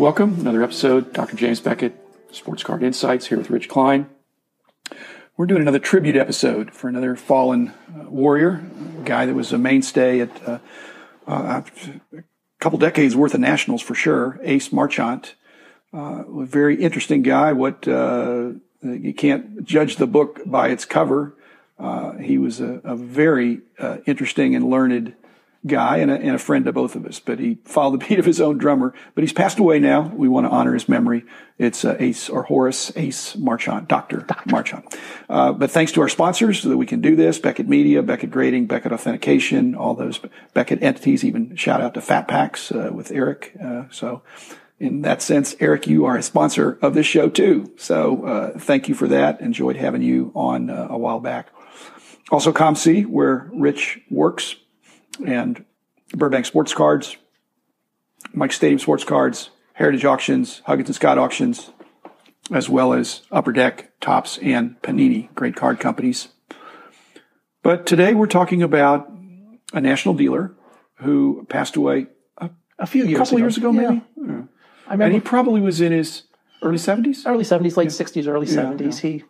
Welcome, another episode. Dr. James Beckett, Sports Card Insights, here with Rich Klein. We're doing another tribute episode for another fallen uh, warrior, a guy that was a mainstay at uh, uh, a couple decades worth of nationals for sure. Ace Marchant, uh, a very interesting guy. What uh, you can't judge the book by its cover. Uh, he was a, a very interesting and learned guy and a, and a, friend to both of us, but he followed the beat of his own drummer. But he's passed away now. We want to honor his memory. It's uh, Ace or Horace Ace Marchant, Dr. Dr. Marchant. Uh, but thanks to our sponsors so that we can do this, Beckett Media, Beckett Grading, Beckett Authentication, all those Beckett entities, even shout out to Fat Packs uh, with Eric. Uh, so in that sense, Eric, you are a sponsor of this show too. So uh, thank you for that. Enjoyed having you on uh, a while back. Also, ComC, where Rich works, and Burbank Sports Cards, Mike Stadium Sports Cards, Heritage Auctions, Huggins and Scott Auctions, as well as Upper Deck, Topps, and Panini, great card companies. But today we're talking about a national dealer who passed away a, a few years, a couple ago. years ago, maybe. Yeah. Yeah. I remember, and he probably was in his early seventies, early seventies, late sixties, early seventies. He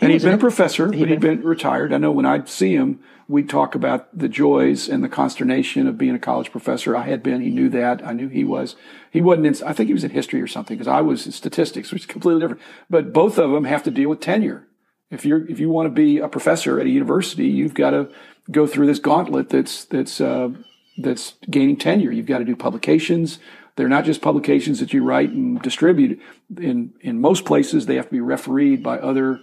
and he'd been a professor, he'd but he'd been, been retired. I know when I'd see him, we'd talk about the joys and the consternation of being a college professor. I had been. He knew that. I knew he was. He wasn't in, I think he was in history or something because I was in statistics, which is completely different. But both of them have to deal with tenure. If you're, if you want to be a professor at a university, you've got to go through this gauntlet that's, that's, uh, that's gaining tenure. You've got to do publications. They're not just publications that you write and distribute. In, in most places, they have to be refereed by other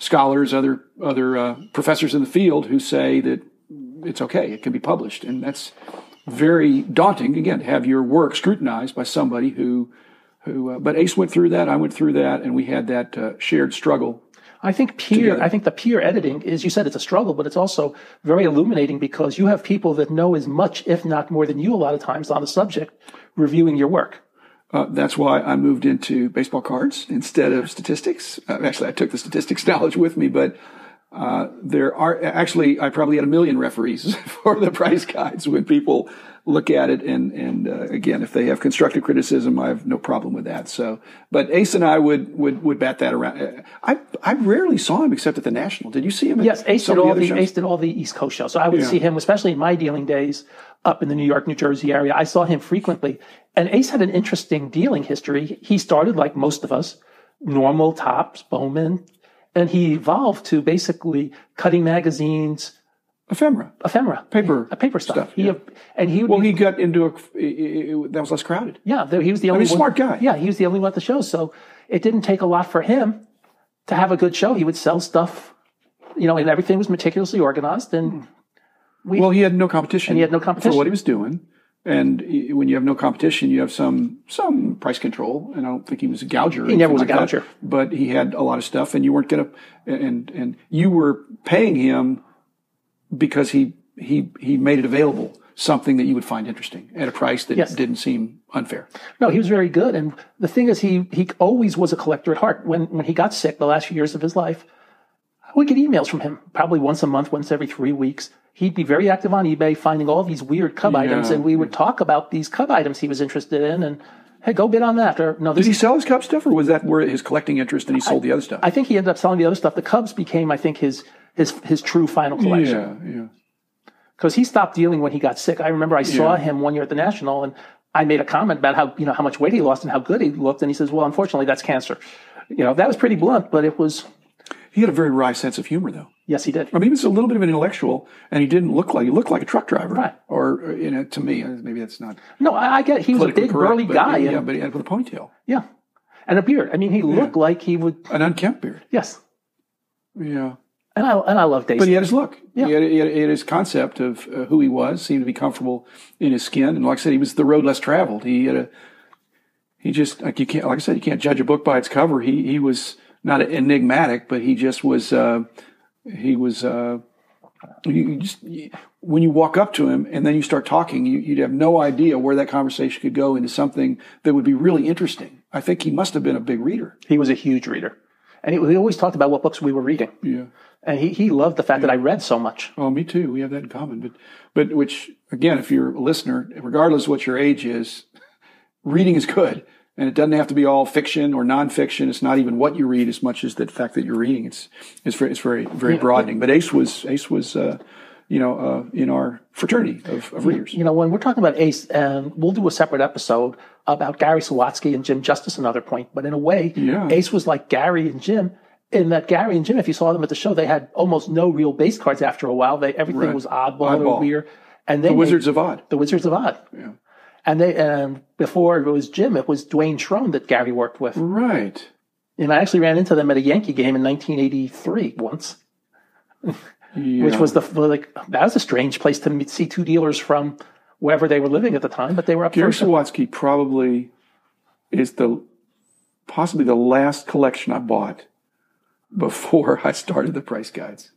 scholars, other other uh, professors in the field who say that it's okay, it can be published, and that's very daunting. Again, to have your work scrutinized by somebody who who. Uh, but Ace went through that, I went through that, and we had that uh, shared struggle. I think peer. Together. I think the peer editing is. You said it's a struggle, but it's also very illuminating because you have people that know as much, if not more, than you a lot of times on the subject, reviewing your work. Uh, that's why I moved into baseball cards instead of statistics. Uh, actually, I took the statistics knowledge with me, but uh, there are actually I probably had a million referees for the price guides when people look at it. And and uh, again, if they have constructive criticism, I have no problem with that. So, but Ace and I would would would bat that around. I I rarely saw him except at the National. Did you see him? yes, Ace did all the, the Ace did all the East Coast shows. So I would yeah. see him, especially in my dealing days up in the New York, New Jersey area. I saw him frequently. And Ace had an interesting dealing history. He started like most of us, normal Topps, Bowman, and he evolved to basically cutting magazines, ephemera, ephemera, paper, a paper stuff. stuff he yeah. and he well, be, he got into a that was less crowded. Yeah, he was the only I mean, smart guy. Yeah, he was the only one at the show, so it didn't take a lot for him to have a good show. He would sell stuff, you know, and everything was meticulously organized. And we, well, he had no competition. And he had no competition for what he was doing. And when you have no competition, you have some some price control. And I don't think he was a gouger. He never was like a gouger, that, but he had a lot of stuff, and you weren't going to. And and you were paying him because he he he made it available something that you would find interesting at a price that yes. didn't seem unfair. No, he was very good. And the thing is, he he always was a collector at heart. When when he got sick, the last few years of his life, we get emails from him probably once a month, once every three weeks he'd be very active on eBay finding all these weird cub yeah. items, and we would talk about these cub items he was interested in, and hey, go bid on that. Or no, did he sell his cub stuff, or was that where his collecting interest, and he sold I, the other stuff? I think he ended up selling the other stuff. The Cubs became, I think, his his his true final collection. Yeah, yeah. Because he stopped dealing when he got sick. I remember I saw yeah. him one year at the National, and I made a comment about how you know how much weight he lost and how good he looked, and he says, "Well, unfortunately, that's cancer." You know, that was pretty blunt, but it was. He had a very wry sense of humor, though. Yes, he did. I mean, he was a little bit of an intellectual, and he didn't look like he looked like a truck driver, right? Or you know, to me, maybe that's not. No, I, I get he was a big correct, burly guy. Yeah, and, but he had with a ponytail. Yeah, and a beard. I mean, he looked yeah. like he would an unkempt beard. Yes. Yeah. And I and I love Daisy. But he had his look. Yeah. He had, he had, he had his concept of uh, who he was. Seemed to be comfortable in his skin, and like I said, he was the road less traveled. He had a. He just like you can't like I said you can't judge a book by its cover. He he was not enigmatic, but he just was. Uh, he was. Uh, you, just you, when you walk up to him and then you start talking, you, would have no idea where that conversation could go into something that would be really interesting. I think he must have been a big reader. He was a huge reader, and he, we always talked about what books we were reading. Yeah, and he he loved the fact yeah. that I read so much. Oh, me too. We have that in common. But but which again, if you're a listener, regardless of what your age is, reading is good And it doesn't have to be all fiction or nonfiction. It's not even what you read as much as the fact that you're reading. It's it's very it's very very broadening. But Ace was Ace was uh, you know uh, in our fraternity of, of readers. You know, when we're talking about Ace, and we'll do a separate episode about Gary Sawatsky and Jim Justice another point. But in a way, Yeah. Ace was like Gary and Jim. In that Gary and Jim, if you saw them at the show, they had almost no real base cards after a while. They everything Right. was oddball, Oddball. or weird. And they The made- Wizards of Odd. the Wizards of Odd. Yeah. And they and before it was Jim, it was Dwayne Schrone that Gary worked with. Right. And I actually ran into them at a Yankee game in 1983 once, Yeah. which was the like that was a strange place to meet, see two dealers from wherever they were living at the time, but they were up Gary Sawatsky probably is the possibly the last collection I bought before I started the price guides.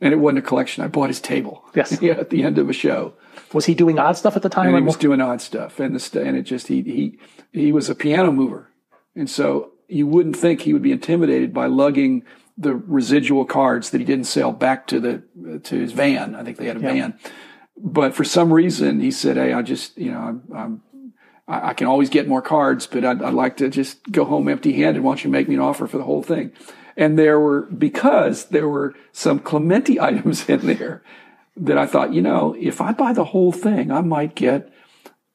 And it wasn't a collection. I bought his table. Yes. yeah, at the end of a show. Was he doing odd stuff at the time? and he was doing odd stuff, and the st- and it just he he he was a piano mover, and so you wouldn't think he would be intimidated by lugging the residual cards that he didn't sell back to the to his van. I think they had a van, but for some reason he said, "Hey, I just you know I'm." I'm I I can always get more cards, but I'd, I'd like to just go home empty-handed. Why don't you make me an offer for the whole thing? And there were because there were some Clemente items in there that I thought, you know, if I buy the whole thing, I might get.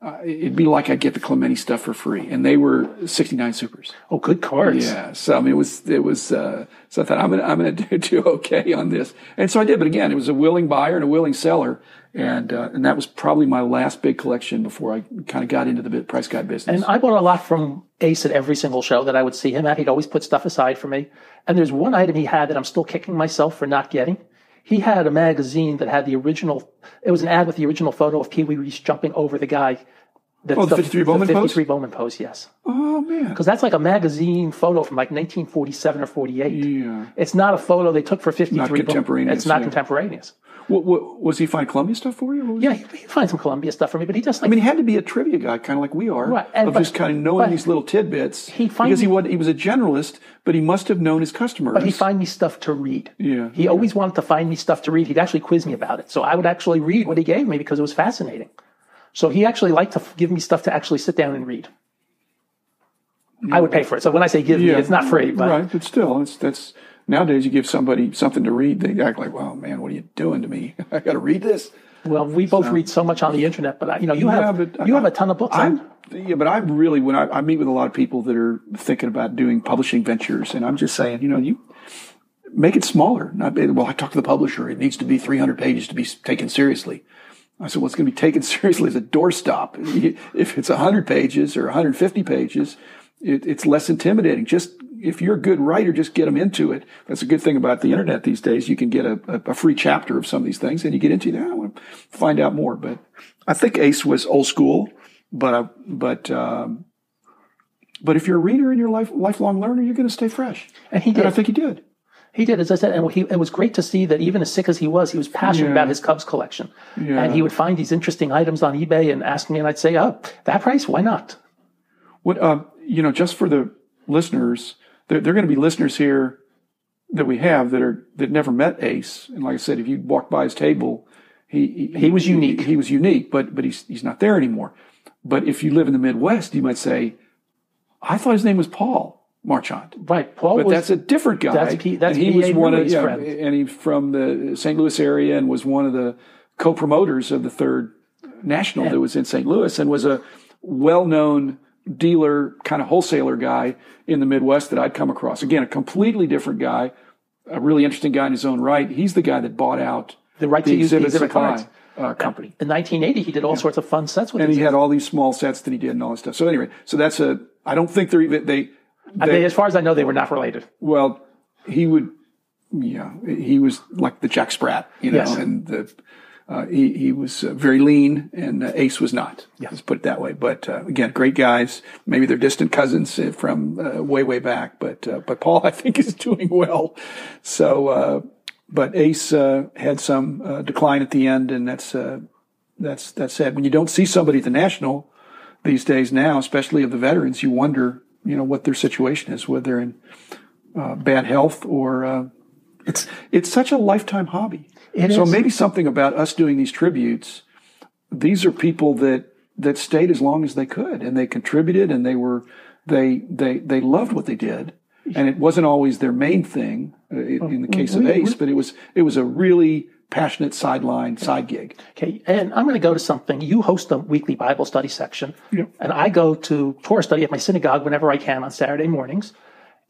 Uh, it'd be like I get the Clemente stuff for free, and they were sixty nine supers. oh, good cards. Yeah, so I mean, it was it was. Uh, so I thought I'm gonna I'm gonna do, do okay on this, and so I did. But again, it was a willing buyer and a willing seller, and uh, and that was probably my last big collection before I kind of got into the price guide business. And I bought a lot from Ace at every single show that I would see him at. He'd always put stuff aside for me. And there's one item he had that I'm still kicking myself for not getting. He had a magazine that had the original, it was an ad with the original photo of Pee Wee Reese jumping over the guy. That's Oh, the 53 Bowman the pose? 53 Bowman pose, yes. oh man, Because that's like a magazine photo from like 1947 or 48. yeah. It's not a photo they took for 53. Not Bowman- contemporaneous, It's not yeah. contemporaneous. What, what, was he find Columbia stuff for you? Yeah, he find some Columbia stuff for me, but he just like I mean, he had to be a trivia guy, kind of like we are, Right, and- of but- just kind of knowing these little tidbits. he find because he was he was a generalist, but he must have known his customers. But he'd find me stuff to read. Yeah. He always wanted to find me stuff to read. He'd actually quiz me about it. So I would actually read what he gave me because it was fascinating. So he actually liked to give me stuff to actually sit down and read. I would pay for it. So when I say give me, it's not free. But right, but still, it's that's nowadays you give somebody something to read, they act like, "Wow, man, what are you doing to me? I got to read this." well, we both read so much on the internet. But I, you know, you Yeah, have you I- have a ton of books. I'm, yeah, but I really when I, I meet with a lot of people that are thinking about doing publishing ventures, and I'm just saying, you know, you make it smaller. Not well. I talked to the publisher; it needs to be 300 pages to be taken seriously. I said, what's going to be taken seriously is a doorstop. If it's 100 pages or 150 pages, it, it's less intimidating. Just if you're a good writer, just get them into it. That's a good thing about the internet these days. You can get a, a, free chapter of some of these things, and you get into that. I want to find out more. But I think Ace was old school, but I, but um, but if you're a reader and you're a life, lifelong learner, you're going to stay fresh. And he And I think he did. He did, as I said, and he, it was great to see that even as sick as he was, he was passionate Yeah. about his Cubs collection. Yeah. And he would find these interesting items on eBay and ask me, and I'd say, "Oh, that price? Why not?" What um, you know, just for the listeners, there, there are going to be listeners here that we have that are that never met Ace. And like I said, if you walk by his table, he he, He was unique. He, was unique, but but he's he's not there anymore. But if you live in the Midwest, you might say, I thought his name was Paul Marchand. Right, Paul But was. that's a different guy. That's P- that's and he was P.A. one of yeah, friend. and he from the St. Louis area and was one of the co-promoters of the third national that was in St. Louis and was a well-known dealer, kind of wholesaler guy in the Midwest that I'd come across. Again, a completely different guy, a really interesting guy in his own right. He's the guy that bought out The right to the use the exhibit cards. uh, company. in 1980, he did all sorts of fun sets with And he had all these small sets that he did and all this stuff. So anyway, so that's a, I don't think they're even, they, I mean, as far as I know, they were not related. Well, he would, yeah, he was like the Jack Sprat, you know, Yes. and the, uh, he, he was uh, very lean and uh, Ace was not. Let's put it that way. But uh, again, great guys. Maybe they're distant cousins uh, from uh, way, way back. But, uh, but Paul, I think, is doing well. So, uh, but Ace uh, had some uh, decline at the end, and that's, uh, that's, that's sad. When you don't see somebody at the national these days now, especially of the veterans, you wonder, you know, what their situation is, whether they're in uh, bad health or uh, it's it's such a lifetime hobby. It so is. maybe something about us doing these tributes. These are people that that stayed as long as they could, and they contributed, and they were they they they loved what they did, and it wasn't always their main thing uh, in, the case of Ace, but it was it was a really passionate sideline side gig. Okay, and I'm going to go to something. You host a weekly Bible study section, and I go to Torah study at my synagogue whenever I can on Saturday mornings.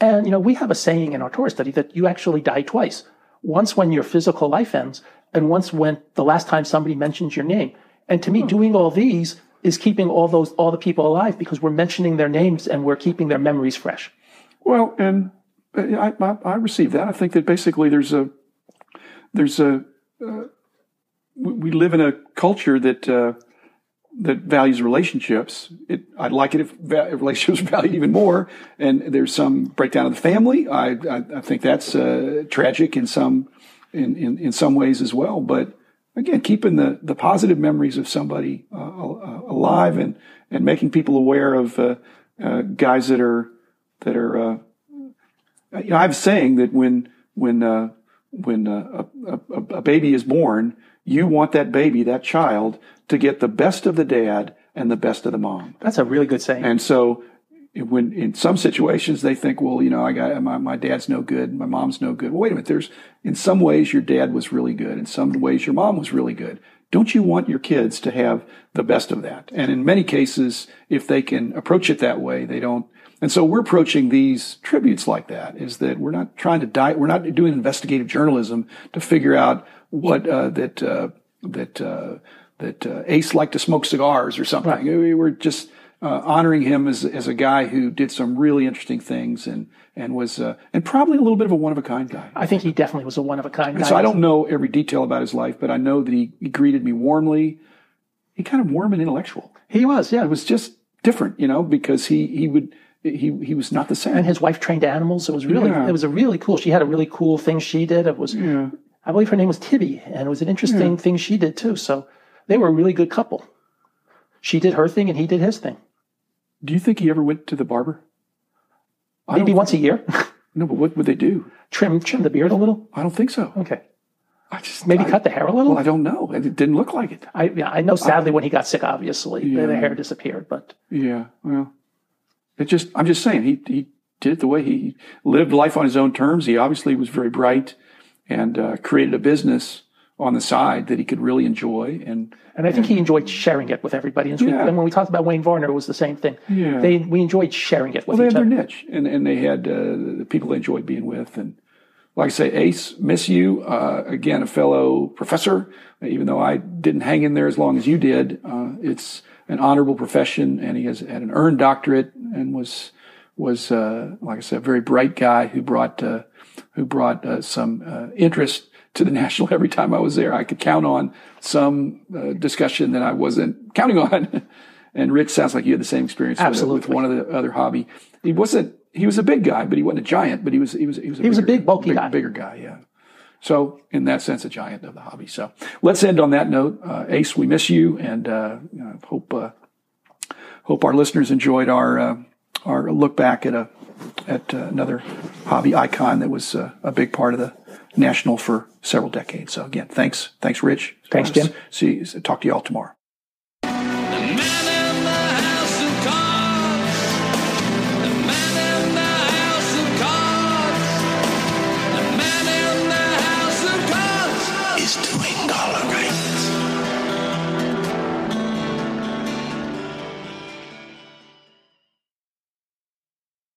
And you know, we have a saying in our Torah study that you actually die twice: once when your physical life ends, and once when the last time somebody mentions your name. And to me, doing all these is keeping all those all the people alive because we're mentioning their names and we're keeping their memories fresh. Well, and I, I, I receive that. I think that basically there's a there's a uh, we live in a culture that uh, that values relationships. It, I'd like it if va- relationships were valued even more. And there's some breakdown of the family. I I, I think that's uh, tragic in some in, in in some ways as well. But again, keeping the the positive memories of somebody uh, uh, alive and and making people aware of uh, guys that are that are. you know, I have a saying that when when when a, a, a, baby is born, you want that baby, that child, to get the best of the dad and the best of the mom. That's a really good saying. And so, when in some situations they think, well, you know, I got my, my dad's no good, my mom's no good. Well, wait a minute. There's in some ways your dad was really good, in some ways your mom was really good. Don't you want your kids to have the best of that? And in many cases, if they can approach it that way, they don't and so we're approaching these tributes like that is that we're not trying to die, we're not doing investigative journalism to figure out what, uh, that, uh, that, uh, that, uh, Ace liked to smoke cigars or something. Right. We were just, uh, honoring him as, as a guy who did some really interesting things and, and was, uh, and probably a little bit of a one of a kind guy. I think he definitely was a one of a kind guy. So I don't know every detail about his life, but I know that he, he greeted me warmly. He kind of warm and intellectual. He was, yeah. It was just different, you know, because he, he would, he he was not the same. And his wife trained animals. It was really yeah. it was a really cool. She had a really cool thing she did. It was yeah. I believe her name was Tibby, and it was an interesting yeah. thing she did too. So they were a really good couple. She did her thing, and he did his thing. Do you think he ever went to the barber? Maybe once a year. no, but what would they do? Trim trim the beard a little. I don't think so. Okay. I just maybe I, cut the hair a little. Well, I don't know. It didn't look like it. I yeah, I know. Sadly, I, when he got sick, obviously yeah. the hair disappeared. But yeah, well, it just, I'm just saying, he, he did it the way he lived life on his own terms. He obviously was very bright and uh, created a business on the side that he could really enjoy. And and I think and, he enjoyed sharing it with everybody. And, yeah. and, when we talked about Wayne Varner, it was the same thing. Yeah. They, we enjoyed sharing it with well, they had other. their niche and, and they had uh, the people they enjoyed being with. And like I say, Ace, miss you. Uh, again, a fellow professor, even though I didn't hang in there as long as you did. Uh, it's, an honorable profession, and he has had an earned doctorate and was was uh, like I said, a very bright guy who brought uh, who brought uh, some uh, interest to the national every time I was there. I could count on some uh, discussion that I wasn't counting on. and Rich sounds like you had the same experience Absolutely. With, with one of the other hobby. He wasn't. He was a big guy, but he wasn't a giant. But he was. He was. He was. A, he bigger, was a big, bulky big, guy. Bigger guy. Yeah. So, in that sense, a giant of the hobby. So, let's end on that note. Uh, Ace, we miss you, and uh, hope uh, hope our listeners enjoyed our uh, our look back at a at uh, another hobby icon that was uh, a big part of the national for several decades. So, again, thanks, thanks, Rich. Thanks, Jim. See, talk to you all tomorrow.